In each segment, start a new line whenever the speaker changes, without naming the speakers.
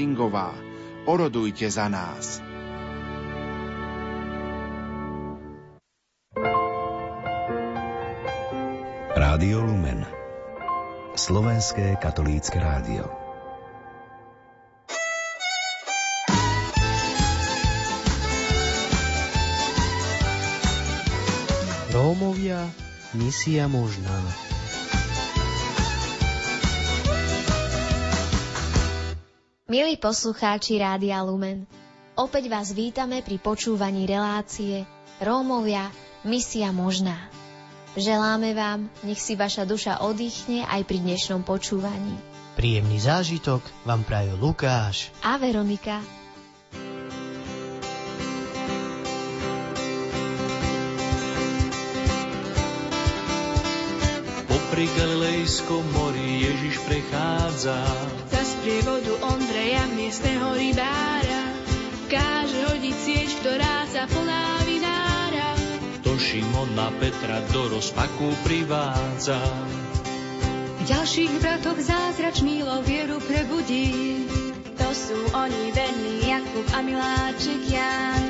Klingová. Orodujte za nás.
Rádio Lumen Slovenské katolícke rádio
Rómovia, misia možná.
Milí poslucháči Rádia Lumen, opäť vás vítame pri počúvaní relácie Rómovia, misia možná. Želáme vám, nech si vaša duša oddychne aj pri dnešnom počúvaní.
Príjemný zážitok vám prajú Lukáš
a Veronika.
Popri Galilejskom mori Ježiš prechádza
sprievodu Ondreja, miestneho rybára. Káže hodiť sieť, ktorá sa plná vinára.
To Šimona Petra do rozpaku privádza.
V ďalších bratoch zázračný lov vieru prebudí.
To sú oni verní Jakub a Miláček Jan.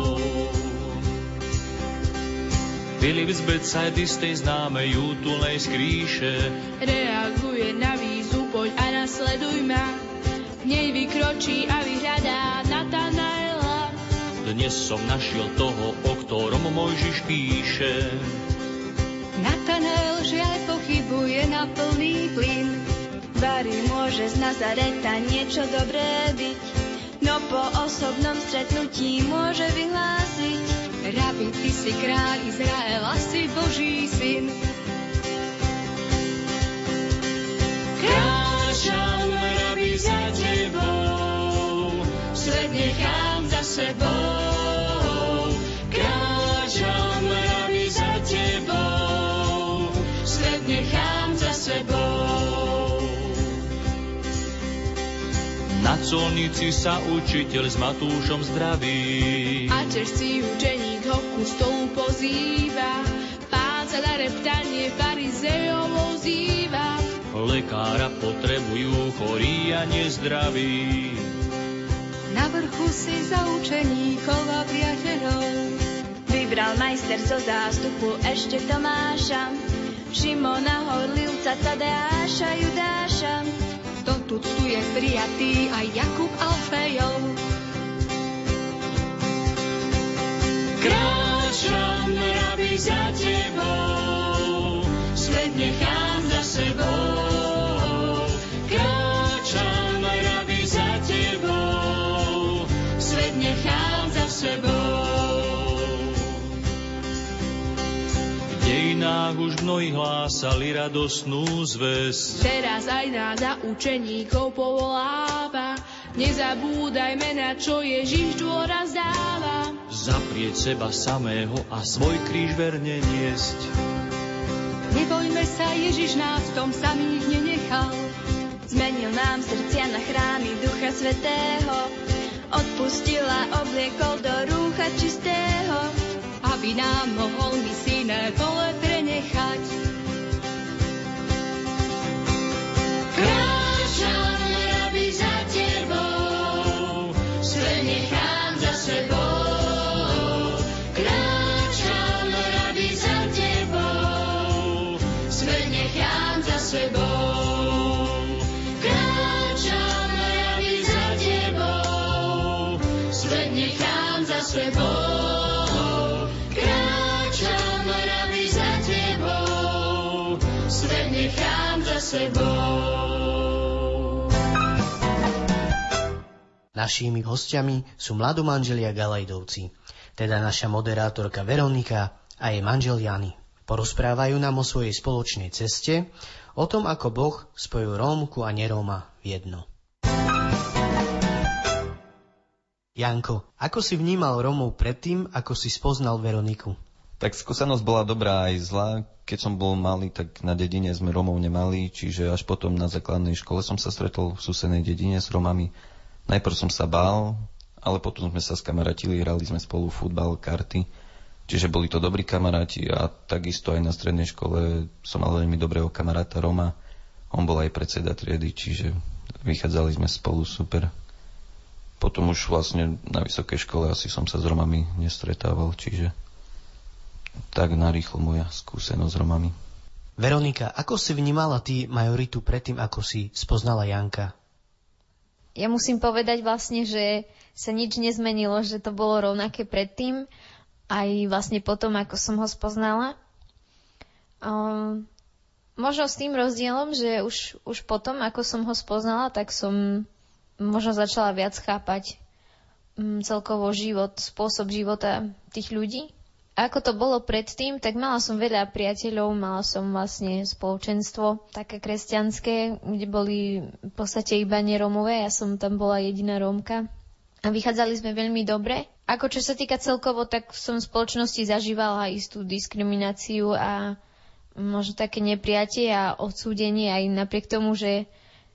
Filip z Becajdy z tej známej útulnej skríše
reaguje na výzvu, poď a nasleduj ma. V nej vykročí a vyhľadá Natanaela.
Dnes som našiel toho, o ktorom Mojžiš píše.
Natanael žiaľ pochybuje na plný plyn.
Bari môže z Nazareta niečo dobré byť, no po osobnom stretnutí môže vyhlásiť,
Rabi, ty si kráľ Izraela, si Boží syn.
Kráčam, rabi, za tebou, svet nechám za sebou. Kráčam, rabi, za tebou, svet nechám za sebou. Na colnici sa učiteľ s Matúšom zdraví.
A čerstvý učení ho ku stolu pozýva, pán sa na reptanie farizejov ozýva.
Lekára potrebujú chorí a nezdraví.
Na vrchu si za učeníkov a priateľov
vybral majster zo zástupu ešte Tomáša, Šimona Horlivca, Tadeáša, Judáša.
To tu je prijatý aj Jakub Alfejov.
Kráčam, rabi, za tebou, svet nechám za sebou. Kráčam, rabi, za tebou, svet nechám za sebou. V dejinách už mnohí hlásali radosnú zväz.
Teraz aj nás za učeníkov povoláva, nezabúdajme na čo Ježiš dôraz dáva
zaprieť seba samého a svoj kríž verne niesť.
Nebojme sa, Ježiš nás v tom samých nenechal.
Zmenil nám srdcia na chrámy Ducha Svetého, odpustil a obliekol do rúcha čistého,
aby nám mohol misijné pole prenechať.
Sebou.
Našími hostiami sú mladomanželia Galajdovci, teda naša moderátorka Veronika a jej manžel Jany. Porozprávajú nám o svojej spoločnej ceste, o tom, ako Boh spojil Rómku a neróma v jedno. Janko, ako si vnímal Romov predtým, ako si spoznal Veroniku?
Tak skúsenosť bola dobrá aj zlá. Keď som bol malý, tak na dedine sme Romov nemali, čiže až potom na základnej škole som sa stretol v susednej dedine s Romami. Najprv som sa bál, ale potom sme sa skamaratili, hrali sme spolu futbal, karty. Čiže boli to dobrí kamaráti a takisto aj na strednej škole som mal veľmi dobrého kamaráta Roma. On bol aj predseda triedy, čiže vychádzali sme spolu super. Potom už vlastne na vysokej škole asi som sa s Romami nestretával, čiže tak narýchlo moja skúsenosť s Romami.
Veronika, ako si vnímala ty majoritu predtým, ako si spoznala Janka?
Ja musím povedať vlastne, že sa nič nezmenilo, že to bolo rovnaké predtým, aj vlastne potom, ako som ho spoznala. Um, možno s tým rozdielom, že už, už potom, ako som ho spoznala, tak som možno začala viac chápať um, celkovo život, spôsob života tých ľudí ako to bolo predtým, tak mala som veľa priateľov, mala som vlastne spoločenstvo také kresťanské, kde boli v podstate iba neromové, ja som tam bola jediná Rómka. A vychádzali sme veľmi dobre. Ako čo sa týka celkovo, tak som v spoločnosti zažívala istú diskrimináciu a možno také nepriatie a odsúdenie aj napriek tomu, že,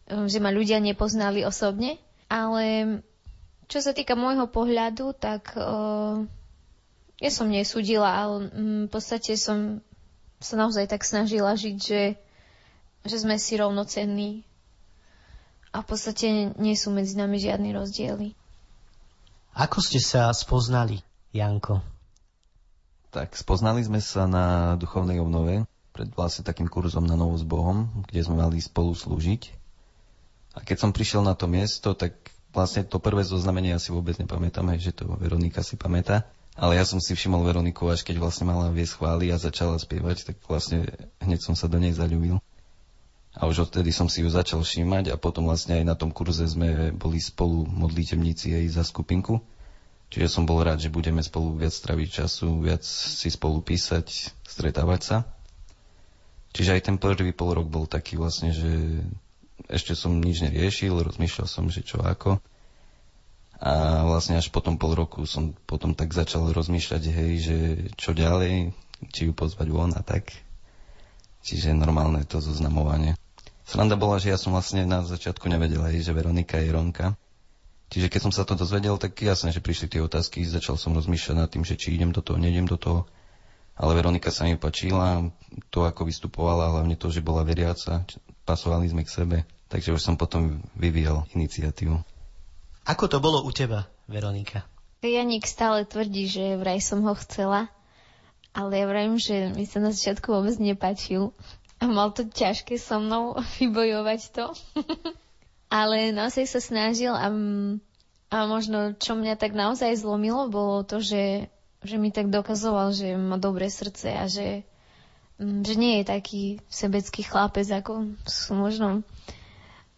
že ma ľudia nepoznali osobne. Ale čo sa týka môjho pohľadu, tak uh, ja som nesúdila, ale mm, v podstate som sa naozaj tak snažila žiť, že, že sme si rovnocenní a v podstate nie sú medzi nami žiadne rozdiely.
Ako ste sa spoznali, Janko?
Tak spoznali sme sa na duchovnej obnove pred vlastne takým kurzom na novo s Bohom, kde sme mali spolu slúžiť. A keď som prišiel na to miesto, tak vlastne to prvé zoznamenie ja si vôbec nepamätám, že to Veronika si pamätá. Ale ja som si všimol Veroniku, až keď vlastne mala viesť chvály a začala spievať, tak vlastne hneď som sa do nej zaľúbil. A už odtedy som si ju začal všímať a potom vlastne aj na tom kurze sme boli spolu modlitevníci aj za skupinku. Čiže som bol rád, že budeme spolu viac straviť času, viac si spolu písať, stretávať sa. Čiže aj ten prvý pol rok bol taký vlastne, že ešte som nič neriešil, rozmýšľal som, že čo ako. A vlastne až potom pol roku som potom tak začal rozmýšľať, hej, že čo ďalej, či ju pozvať von a tak. Čiže normálne to zoznamovanie. Sranda bola, že ja som vlastne na začiatku nevedel, hej, že Veronika je Ronka. Čiže keď som sa to dozvedel, tak jasne, že prišli tie otázky, začal som rozmýšľať nad tým, že či idem do toho, neidem do toho. Ale Veronika sa mi pačila, to ako vystupovala, hlavne to, že bola veriaca, pasovali sme k sebe. Takže už som potom vyvíjal iniciatívu.
Ako to bolo u teba, Veronika?
Janik stále tvrdí, že vraj som ho chcela, ale ja vrajím, že mi sa na začiatku vôbec nepačil a mal to ťažké so mnou vybojovať to. ale naozaj sa snažil a, a možno čo mňa tak naozaj zlomilo, bolo to, že, že mi tak dokazoval, že má dobré srdce a že, že nie je taký sebecký chlapec, ako sú možno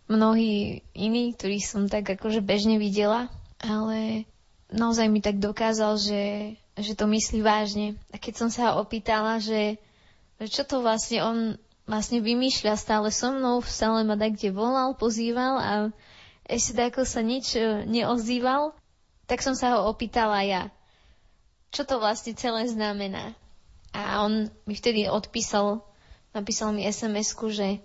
mnohí iní, ktorých som tak akože bežne videla, ale naozaj mi tak dokázal, že, že to myslí vážne. A keď som sa ho opýtala, že, že čo to vlastne on vlastne vymýšľa stále so mnou, stále ma tak kde volal, pozýval a ešte tak sa nič e, neozýval, tak som sa ho opýtala ja, čo to vlastne celé znamená. A on mi vtedy odpísal, napísal mi SMS-ku, že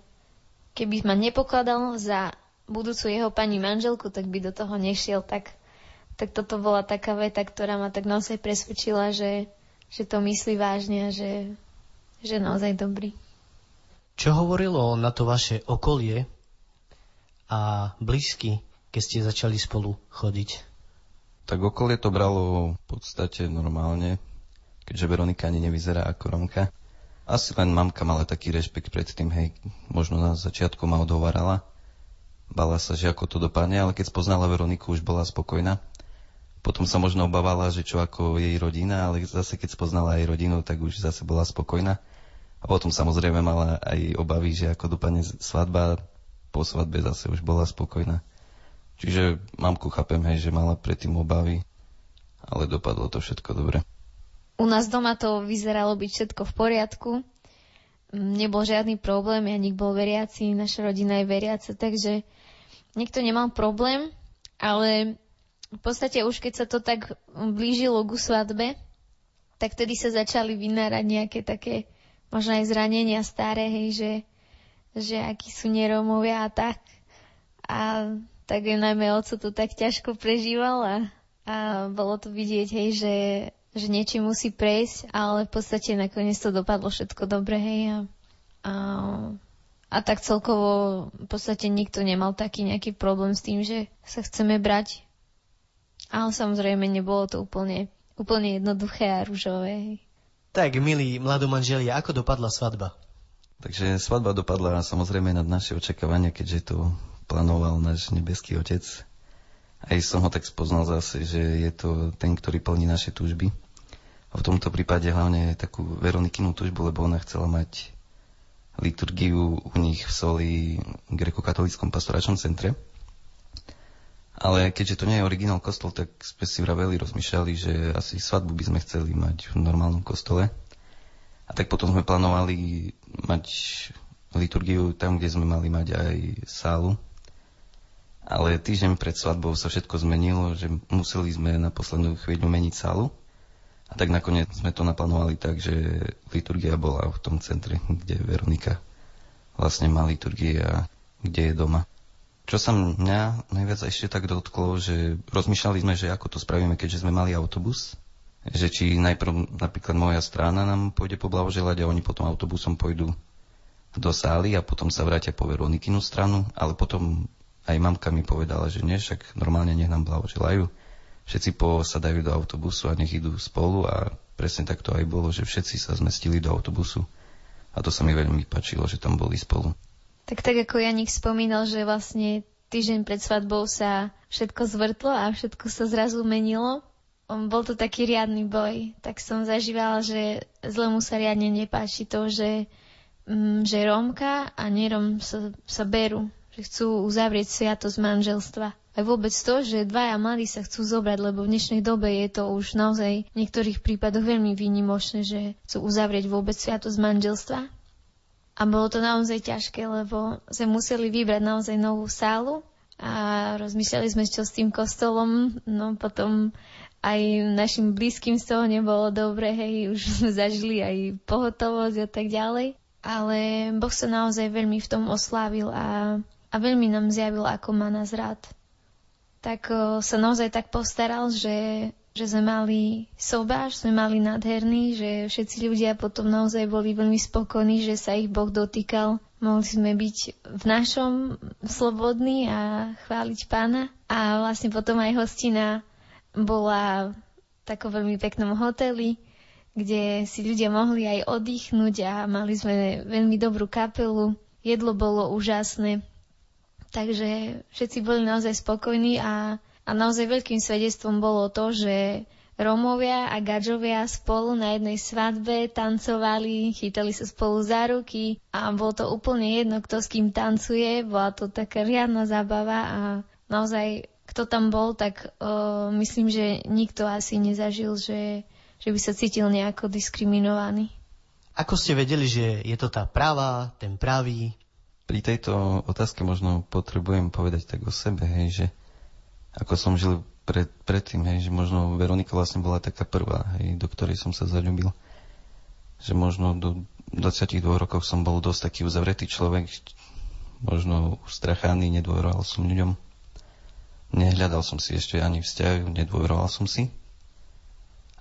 keby ma nepokladal za budúcu jeho pani manželku, tak by do toho nešiel. Tak, tak toto bola taká veta, ktorá ma tak naozaj presvedčila, že, že to myslí vážne a že, že naozaj dobrý.
Čo hovorilo na to vaše okolie a blízky, keď ste začali spolu chodiť?
Tak okolie to bralo v podstate normálne, keďže Veronika ani nevyzerá ako Romka. Asi len mamka mala taký rešpekt pred tým, hej, možno na začiatku ma odhovárala. Bala sa, že ako to dopadne, ale keď spoznala Veroniku, už bola spokojná. Potom sa možno obávala, že čo ako jej rodina, ale zase keď spoznala jej rodinu, tak už zase bola spokojná. A potom samozrejme mala aj obavy, že ako dopadne svadba, po svadbe zase už bola spokojná. Čiže mamku chápem, hej, že mala predtým obavy, ale dopadlo to všetko dobre.
U nás doma to vyzeralo byť všetko v poriadku. Nebol žiadny problém, Janik bol veriaci, naša rodina je veriaca, takže nikto nemal problém, ale v podstate už keď sa to tak blížilo ku svadbe, tak vtedy sa začali vynárať nejaké také možno aj zranenia staré, hej, že, že akí sú neromovia a tak. A tak najmä oco to tak ťažko prežíval a, a bolo to vidieť, hej, že, že niečo musí prejsť, ale v podstate nakoniec to dopadlo všetko dobre, hej. A, a, a tak celkovo v podstate nikto nemal taký nejaký problém s tým, že sa chceme brať ale samozrejme nebolo to úplne, úplne jednoduché a rúžové.
Tak, milí mladomanželia, ako dopadla svadba?
Takže svadba dopadla samozrejme nad naše očakávania, keďže to plánoval náš nebeský otec. Aj som ho tak spoznal zase, že je to ten, ktorý plní naše túžby. A v tomto prípade hlavne takú Veronikinu túžbu, lebo ona chcela mať liturgiu u nich v Soli grekokatolickom pastoračnom centre. Ale keďže to nie je originál kostol, tak sme si vraveli, rozmýšľali, že asi svadbu by sme chceli mať v normálnom kostole. A tak potom sme plánovali mať liturgiu tam, kde sme mali mať aj sálu. Ale týždeň pred svadbou sa všetko zmenilo, že museli sme na poslednú chvíľu meniť sálu. A tak nakoniec sme to naplánovali tak, že liturgia bola v tom centre, kde Veronika vlastne má liturgie a kde je doma. Čo sa mňa najviac ešte tak dotklo, že rozmýšľali sme, že ako to spravíme, keďže sme mali autobus, že či najprv napríklad moja strana nám pôjde poblahoželať a oni potom autobusom pôjdu do sály a potom sa vrátia po Veronikinu stranu, ale potom aj mamka mi povedala, že nie, však normálne nech nám blahoželajú. Všetci posadajú do autobusu a nech idú spolu a presne tak to aj bolo, že všetci sa zmestili do autobusu a to sa mi veľmi páčilo, že tam boli spolu.
Tak tak ako Janik spomínal, že vlastne týždeň pred svadbou sa všetko zvrtlo a všetko sa zrazu menilo. Bol to taký riadny boj, tak som zažívala, že zlemu sa riadne nepáči to, že, mm, že Rómka a nerom sa, sa berú, že chcú uzavrieť sviatosť manželstva. Aj vôbec to, že dvaja mladí sa chcú zobrať, lebo v dnešnej dobe je to už naozaj v niektorých prípadoch veľmi výnimočné, že chcú uzavrieť vôbec sviatosť manželstva. A bolo to naozaj ťažké, lebo sme museli vybrať naozaj novú sálu a rozmýšľali sme, čo s tým kostolom. No potom aj našim blízkym z toho nebolo dobre, hej, už sme zažili aj pohotovosť a tak ďalej. Ale Boh sa naozaj veľmi v tom oslávil a, a veľmi nám zjavil, ako má nás rád. Tak o, sa naozaj tak postaral, že že sme mali sobáš, sme mali nádherný, že všetci ľudia potom naozaj boli veľmi spokojní, že sa ich Boh dotýkal. Mohli sme byť v našom slobodní a chváliť pána. A vlastne potom aj hostina bola v takom veľmi peknom hoteli, kde si ľudia mohli aj oddychnúť a mali sme veľmi dobrú kapelu. Jedlo bolo úžasné. Takže všetci boli naozaj spokojní a a naozaj veľkým svedectvom bolo to, že Romovia a Gadžovia spolu na jednej svadbe tancovali, chytali sa spolu za ruky a bolo to úplne jedno, kto s kým tancuje. Bola to taká riadna zábava a naozaj, kto tam bol, tak uh, myslím, že nikto asi nezažil, že, že by sa cítil nejako diskriminovaný.
Ako ste vedeli, že je to tá práva, ten pravý?
Pri tejto otázke možno potrebujem povedať tak o sebe, hej, že ako som žil pred, predtým, hej, že možno Veronika vlastne bola taká prvá, hej, do ktorej som sa zalúbil. Že možno do 22 rokov som bol dosť taký uzavretý človek, možno ustrachaný, nedôveroval som ľuďom. Nehľadal som si ešte ani vzťah, nedôveroval som si.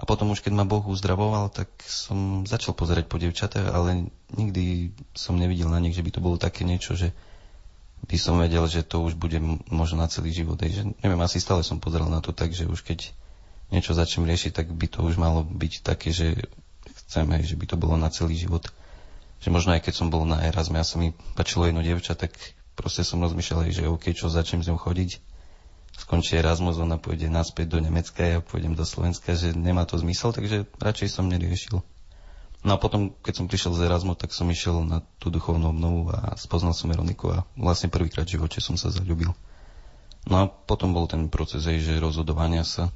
A potom už keď ma Boh uzdravoval, tak som začal pozerať po devčatách, ale nikdy som nevidel na nich, že by to bolo také niečo, že by som vedel, že to už bude možno na celý život. Aj, že, neviem, asi stále som pozeral na to tak, že už keď niečo začnem riešiť, tak by to už malo byť také, že chcem, aj, že by to bolo na celý život. Že možno aj keď som bol na Erasme a sa mi pačilo jedno dievča, tak proste som rozmýšľal, že OK, čo začnem s ňou chodiť. Skončí Erasmus, ona pôjde naspäť do Nemecka, ja pôjdem do Slovenska, že nemá to zmysel, takže radšej som neriešil. No a potom, keď som prišiel z Erasmu, tak som išiel na tú duchovnú obnovu a spoznal som Veroniku a vlastne prvýkrát v živote som sa zalúbil. No a potom bol ten proces, hej, že rozhodovania sa.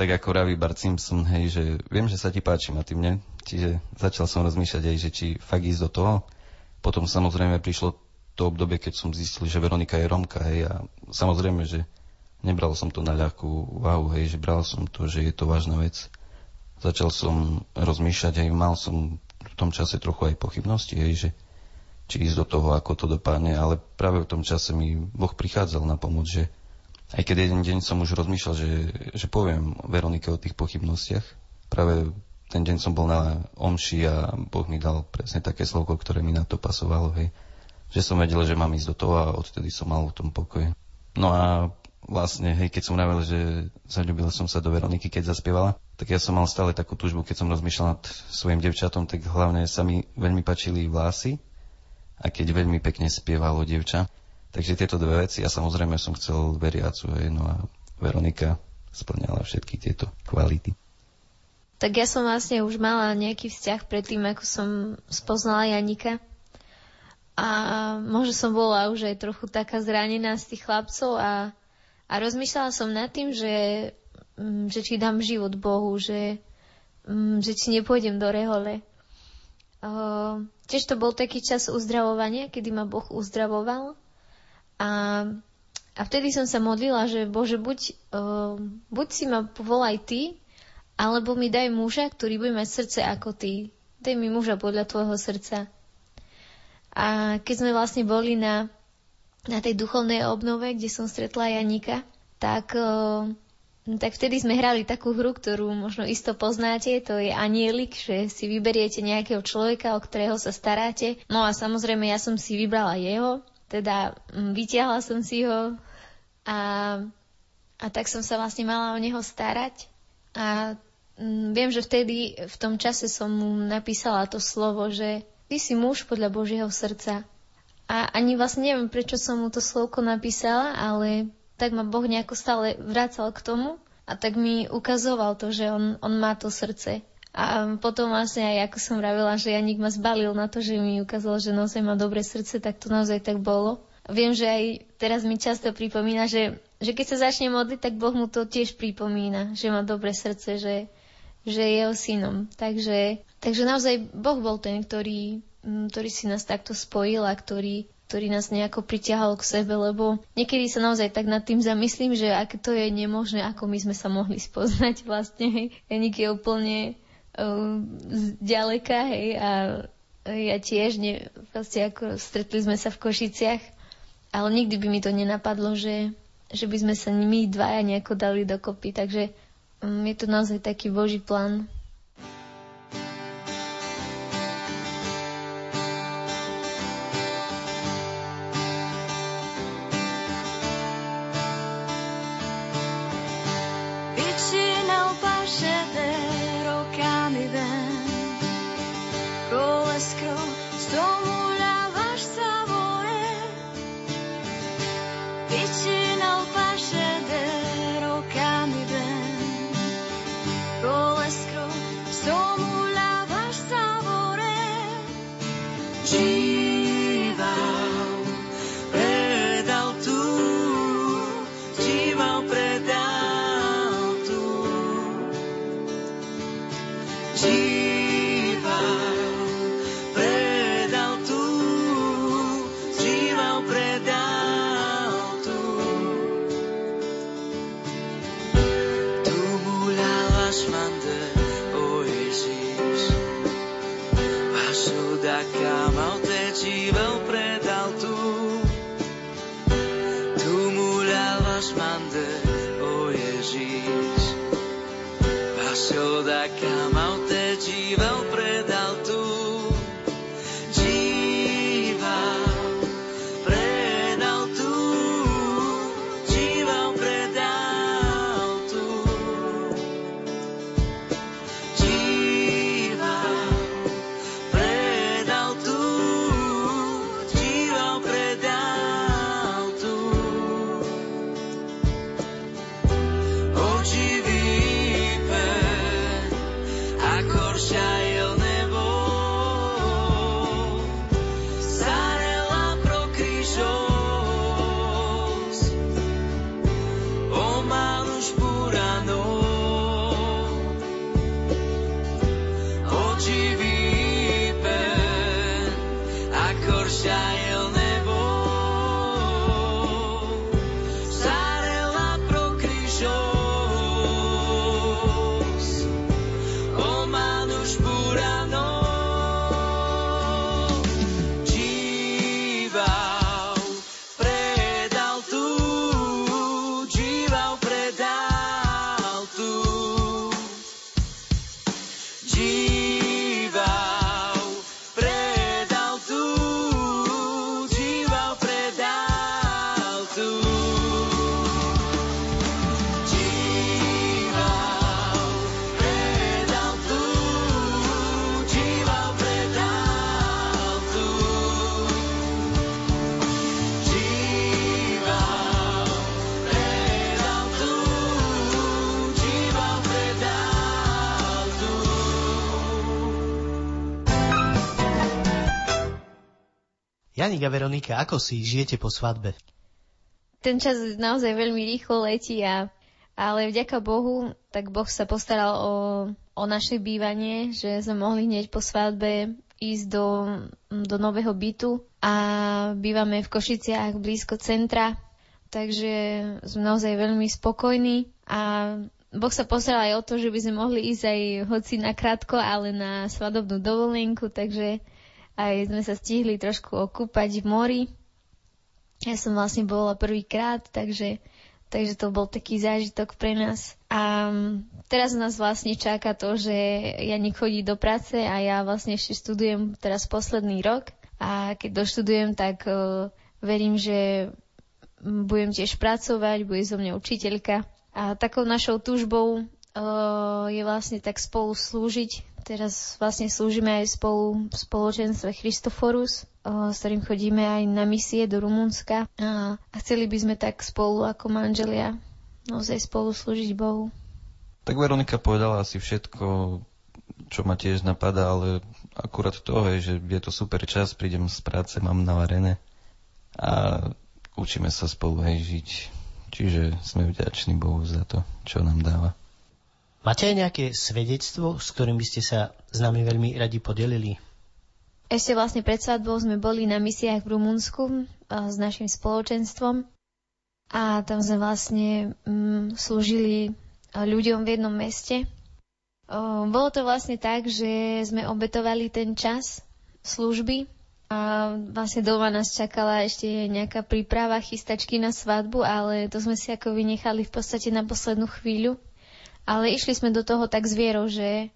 Tak ako Ravi Bart Simpson, hej, že viem, že sa ti páči a ty mne. Čiže začal som rozmýšľať aj, že či fakt ísť do toho. Potom samozrejme prišlo to obdobie, keď som zistil, že Veronika je Romka, hej, a samozrejme, že nebral som to na ľahkú váhu, hej, že bral som to, že je to vážna vec. Začal som rozmýšľať, aj mal som v tom čase trochu aj pochybnosti, hej, že či ísť do toho, ako to dopadne, ale práve v tom čase mi Boh prichádzal na pomoc, že aj keď jeden deň som už rozmýšľal, že, že poviem Veronike o tých pochybnostiach, práve ten deň som bol na omši a Boh mi dal presne také slovo, ktoré mi na to pasovalo, hej. Že som vedel, že mám ísť do toho a odtedy som mal v tom pokoje. No a vlastne, hej, keď som vravel, že zaľúbil som sa do Veroniky, keď zaspievala, tak ja som mal stále takú túžbu, keď som rozmýšľal nad svojim devčatom, tak hlavne sa mi veľmi pačili vlasy a keď veľmi pekne spievalo devča. Takže tieto dve veci a samozrejme som chcel veriacu, hej, no a Veronika splňala všetky tieto kvality.
Tak ja som vlastne už mala nejaký vzťah predtým, ako som spoznala Janika. A možno som bola už aj trochu taká zranená z tých chlapcov a, a rozmýšľala som nad tým, že, mm, že či dám život Bohu, že, mm, že či nepôjdem do rehole. Uh, tiež to bol taký čas uzdravovania, kedy ma Boh uzdravoval. A, a vtedy som sa modlila, že Bože, buď, uh, buď si ma povolaj Ty, alebo mi daj muža, ktorý bude mať srdce ako Ty. Daj mi muža podľa Tvojho srdca. A keď sme vlastne boli na, na tej duchovnej obnove, kde som stretla Janika, tak, uh, tak vtedy sme hrali takú hru, ktorú možno isto poznáte, to je anielik, že si vyberiete nejakého človeka, o ktorého sa staráte. No a samozrejme ja som si vybrala jeho, teda vytiahla som si ho a, a tak som sa vlastne mala o neho starať. A m, viem, že vtedy v tom čase som mu napísala to slovo, že ty si muž podľa Božieho srdca. A ani vlastne neviem, prečo som mu to slovko napísala, ale tak ma Boh nejako stále vracal k tomu a tak mi ukazoval to, že on, on má to srdce. A potom vlastne aj ako som vravila, že Janik ma zbalil na to, že mi ukázal, že naozaj má dobré srdce, tak to naozaj tak bolo. Viem, že aj teraz mi často pripomína, že, že keď sa začne modliť, tak Boh mu to tiež pripomína, že má dobré srdce, že, že je jeho synom. Takže, takže naozaj Boh bol ten, ktorý, ktorý si nás takto spojil a ktorý, ktorý nás nejako priťahol k sebe, lebo niekedy sa naozaj tak nad tým zamyslím, že ak to je nemožné, ako my sme sa mohli spoznať vlastne. Janik je úplne uh, ďaleka, hej, a ja tiež, ne, vlastne ako stretli sme sa v Košiciach, ale nikdy by mi to nenapadlo, že, že by sme sa my dvaja nejako dali dokopy, takže Mm, je to naozaj taký Boží plán.
Janika Veronika, ako si žijete po svadbe?
Ten čas naozaj veľmi rýchlo letí a ale vďaka Bohu, tak Boh sa postaral o, o naše bývanie, že sme mohli hneď po svadbe ísť do, do nového bytu a bývame v Košiciach blízko centra, takže sme naozaj veľmi spokojní a Boh sa postaral aj o to, že by sme mohli ísť aj hoci na krátko, ale na svadobnú dovolenku, takže aj sme sa stihli trošku okúpať v mori. Ja som vlastne bola prvýkrát, takže Takže to bol taký zážitok pre nás. A teraz nás vlastne čaká to, že Janik chodí do práce a ja vlastne ešte študujem teraz posledný rok. A keď doštudujem, tak uh, verím, že budem tiež pracovať, bude zo mňa učiteľka. A takou našou túžbou uh, je vlastne tak spolu slúžiť Teraz vlastne slúžime aj spolu v spoločenstve Christoforus, s ktorým chodíme aj na misie do Rumunska a, a chceli by sme tak spolu ako manželia naozaj spolu slúžiť Bohu.
Tak Veronika povedala asi všetko, čo ma tiež napadá, ale akurát to je, že je to super čas, prídem z práce, mám navarené a učíme sa spolu hej žiť. Čiže sme vďační Bohu za to, čo nám dáva.
Máte aj nejaké svedectvo, s ktorým by ste sa s nami veľmi radi podelili?
Ešte vlastne pred svadbou sme boli na misiách v Rumunsku s našim spoločenstvom a tam sme vlastne mm, slúžili ľuďom v jednom meste. O, bolo to vlastne tak, že sme obetovali ten čas služby a vlastne doma nás čakala ešte nejaká príprava chystačky na svadbu, ale to sme si ako vynechali v podstate na poslednú chvíľu. Ale išli sme do toho tak s vierou, že,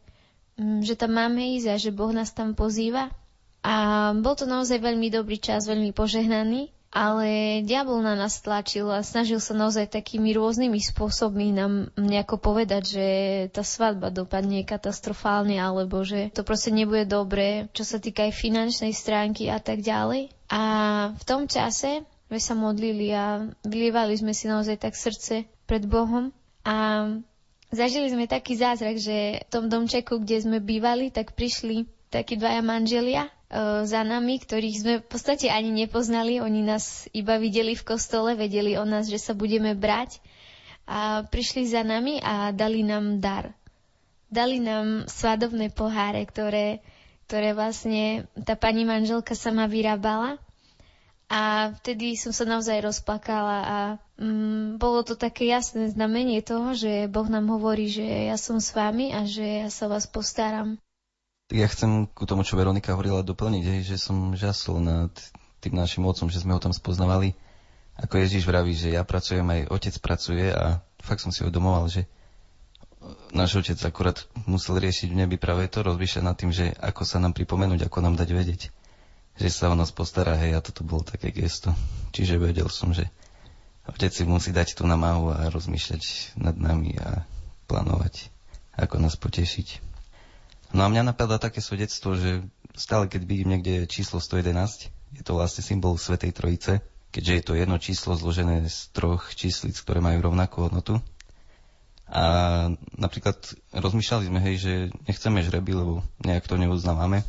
mm, že tam máme ísť a že Boh nás tam pozýva. A bol to naozaj veľmi dobrý čas, veľmi požehnaný, ale diabol na nás tlačil a snažil sa naozaj takými rôznymi spôsobmi nám nejako povedať, že tá svadba dopadne katastrofálne, alebo že to proste nebude dobré, čo sa týka aj finančnej stránky a tak ďalej. A v tom čase sme sa modlili a vylievali sme si naozaj tak srdce pred Bohom a Zažili sme taký zázrak, že v tom domčeku, kde sme bývali, tak prišli takí dvaja manželia e, za nami, ktorých sme v podstate ani nepoznali. Oni nás iba videli v kostole, vedeli o nás, že sa budeme brať. A prišli za nami a dali nám dar. Dali nám svadobné poháre, ktoré, ktoré vlastne tá pani manželka sama vyrábala a vtedy som sa naozaj rozplakala a mm, bolo to také jasné znamenie toho, že Boh nám hovorí, že ja som s vami a že ja sa vás postaram.
Ja chcem ku tomu, čo Veronika hovorila, doplniť, že som žasol nad tým našim otcom, že sme ho tam spoznavali. Ako Ježiš vraví, že ja pracujem, aj otec pracuje a fakt som si uvedomoval, že náš otec akurát musel riešiť v nebi práve to, rozmýšľať nad tým, že ako sa nám pripomenúť, ako nám dať vedieť že sa o nás postará, hej, a toto bolo také gesto. Čiže vedel som, že otec si musí dať tú namahu a rozmýšľať nad nami a plánovať, ako nás potešiť. No a mňa napadá také svedectvo, že stále keď vidím niekde číslo 111, je to vlastne symbol Svetej Trojice, keďže je to jedno číslo zložené z troch číslic, ktoré majú rovnakú hodnotu. A napríklad rozmýšľali sme, hej, že nechceme žreby, lebo nejak to neuznávame.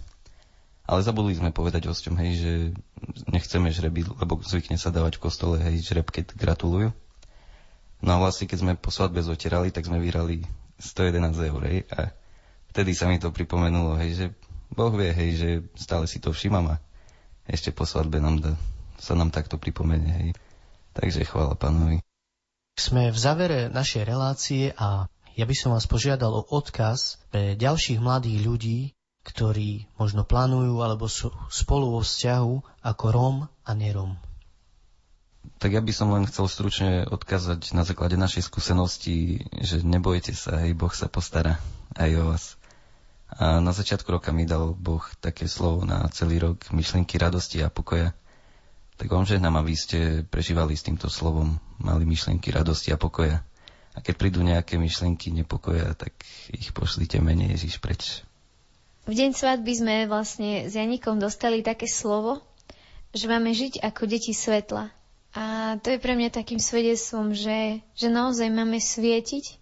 Ale zabudli sme povedať hosťom, hej, že nechceme žreby, lebo zvykne sa dávať v kostole, hej, žreb, keď gratulujú. No a vlastne, keď sme po svadbe zotierali, tak sme vyrali 111 eur, hej, a vtedy sa mi to pripomenulo, hej, že Boh vie, hej, že stále si to všímam a ešte po svadbe nám da, sa nám takto pripomenie, hej. Takže chvála pánovi.
Sme v závere našej relácie a ja by som vás požiadal o odkaz pre ďalších mladých ľudí, ktorí možno plánujú alebo sú spolu vo vzťahu ako Róm a nerom.
Tak ja by som len chcel stručne odkázať na základe našej skúsenosti, že nebojte sa, aj Boh sa postará aj o vás. A na začiatku roka mi dal Boh také slovo na celý rok, myšlienky radosti a pokoja. Tak vám žehnám, aby ste prežívali s týmto slovom, mali myšlienky radosti a pokoja. A keď prídu nejaké myšlienky nepokoja, tak ich pošlite menej Ježiš preč.
V deň svadby sme vlastne s Janikom dostali také slovo, že máme žiť ako deti svetla. A to je pre mňa takým svedectvom, že, že naozaj máme svietiť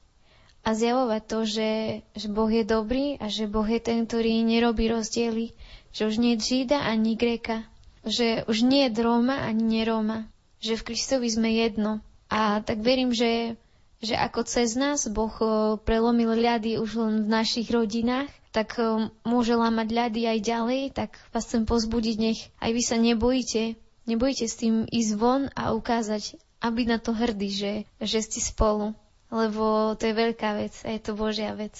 a zjavovať to, že, že Boh je dobrý a že Boh je ten, ktorý nerobí rozdiely, že už nie je Žida ani Greka, že už nie je Róma ani neróma, že v Kristovi sme jedno. A tak verím, že, že ako cez nás Boh prelomil ľady už len v našich rodinách, tak môže lámať ľady aj ďalej, tak vás chcem pozbudiť, nech aj vy sa nebojíte, nebojíte s tým ísť von a ukázať, aby na to hrdí, že, že ste spolu, lebo to je veľká vec a je to Božia vec.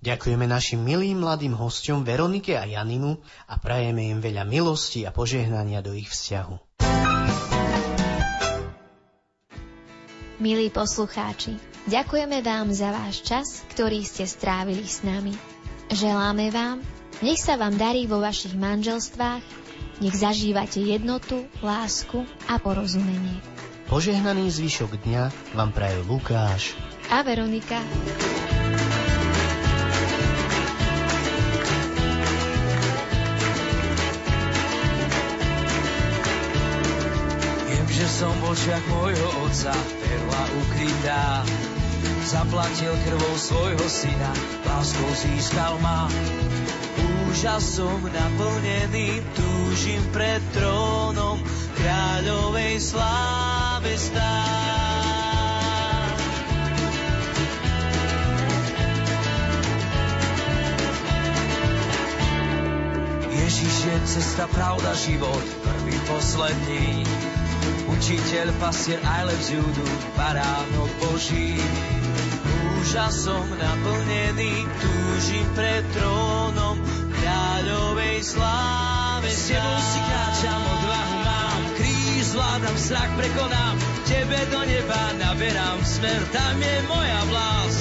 Ďakujeme našim milým mladým hostom Veronike a Janinu a prajeme im veľa milosti a požehnania do ich vzťahu.
Milí poslucháči, ďakujeme vám za váš čas, ktorý ste strávili s nami. Želáme vám, nech sa vám darí vo vašich manželstvách, nech zažívate jednotu, lásku a porozumenie.
Požehnaný zvyšok dňa vám prajú Lukáš
a Veronika.
že som v očiach môjho otca perla ukrytá. Zaplatil krvou svojho syna, láskou získal ma. Úžasom naplnený, túžim pred trónom kráľovej sláve stáť. Ježiš je cesta, pravda, život, prvý, posledný Učiteľ, pastier, I love judu, baránok Boží. Úžasom naplnený, túžim pred trónom kráľovej sláve. S tebou si kráčam, odvahu mám, kríž zvládam, strach prekonám, tebe do neba naberám smer, tam je moja vlast.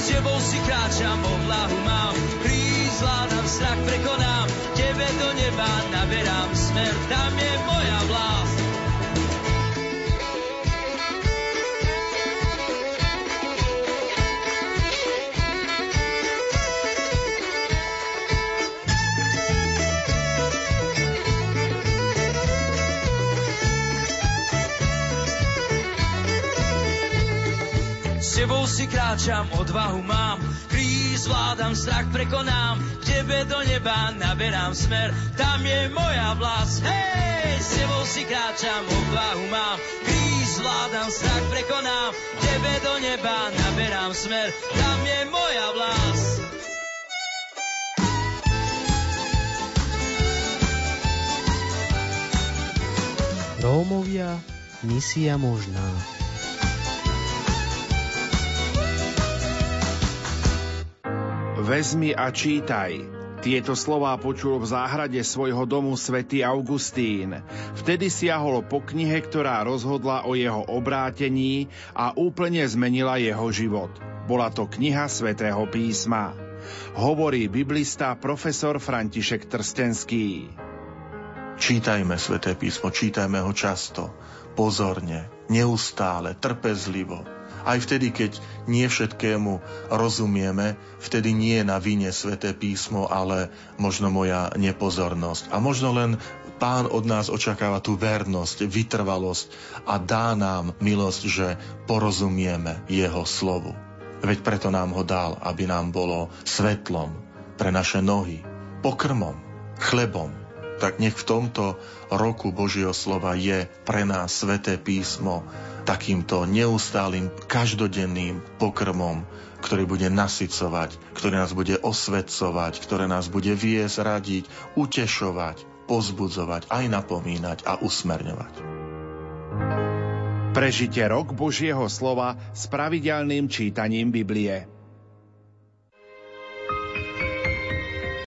S tebou si kráčam, odvahu mám, kríž zvládam, strach prekonám, tebe do neba naberám smer, tam je moja vlast. Tebou si kráčam, odvahu mám, kríž zvládam, strach prekonám, tebe do neba naberám smer, tam je moja vlast. Hej, s tebou si kráčam, odvahu mám, kríž zvládam, strach prekonám, tebe do neba naberám smer, tam je moja vlast.
Rómovia, misia možná.
Vezmi a čítaj. Tieto slová počul v záhrade svojho domu svätý Augustín. Vtedy siahol po knihe, ktorá rozhodla o jeho obrátení a úplne zmenila jeho život. Bola to kniha svätého písma. Hovorí biblista profesor František Trstenský.
Čítajme sväté písmo, čítajme ho často, pozorne, neustále, trpezlivo, aj vtedy, keď nie všetkému rozumieme, vtedy nie je na vine sväté písmo, ale možno moja nepozornosť. A možno len Pán od nás očakáva tú vernosť, vytrvalosť a dá nám milosť, že porozumieme Jeho slovu. Veď preto nám ho dal, aby nám bolo svetlom pre naše nohy, pokrmom, chlebom. Tak nech v tomto roku Božieho slova je pre nás sveté písmo takýmto neustálým, každodenným pokrmom, ktorý bude nasycovať, ktorý nás bude osvedcovať, ktoré nás bude viesť, radiť, utešovať, pozbudzovať, aj napomínať a usmerňovať.
Prežite rok Božieho slova s pravidelným čítaním Biblie.